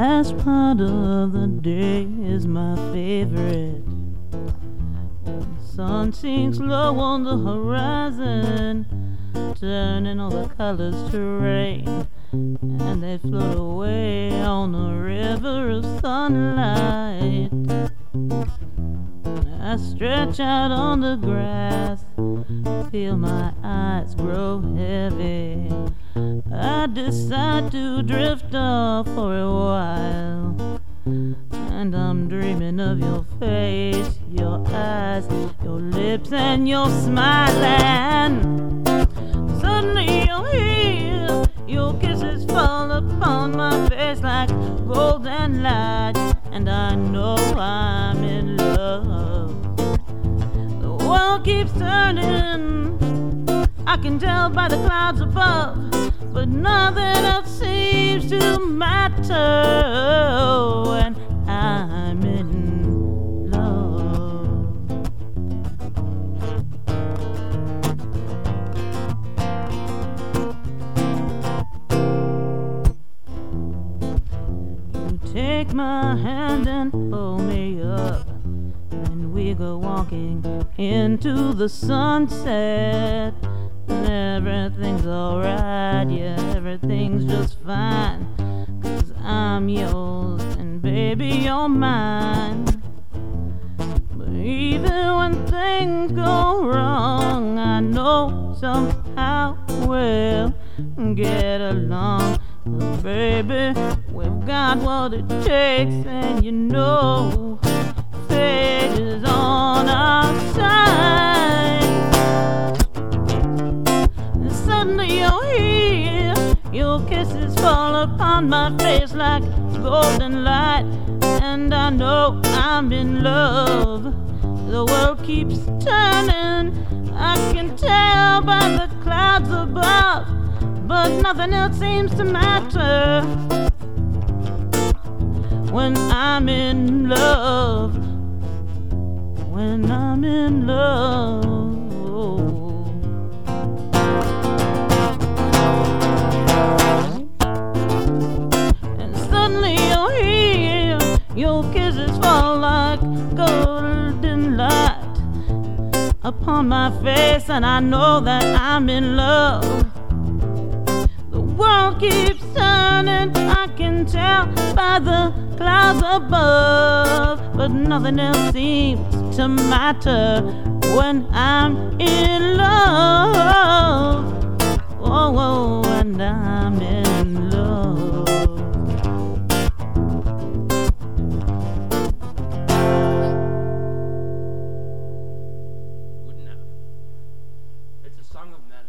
part of the day is my favorite. When the sun sinks low on the horizon, turning all the colors to rain, and they float away on a river of sunlight. I stretch out on the grass, feel my eyes grow heavy. I decide to drift off for a while. And I'm dreaming of your face, your eyes, your lips, and your smiling. Suddenly you're here, your kisses fall upon my face like golden light, and I know I'm in love. The world keeps turning, I can tell by the clouds above, but nothing else seems to matter when I'm in love. You take my hand and pull me up, and we go walking into the sunset. Everything's alright, yeah, everything's just fine. Cause I'm yours, and baby, you're mine. But even when things go wrong, I know somehow we'll get along. 'Cause baby, we've got what it takes, and you know, You're here, your kisses fall upon my face like golden light, and I know I'm in love. The world keeps turning, I can tell by the clouds above, but nothing else seems to matter when I'm in love. When I'm in love. Your kisses fall like golden light upon my face, and I know that I'm in love. The world keeps turning, I can tell by the clouds above, but nothing else seems to matter when I'm in love. Oh, oh, oh and I'm in love.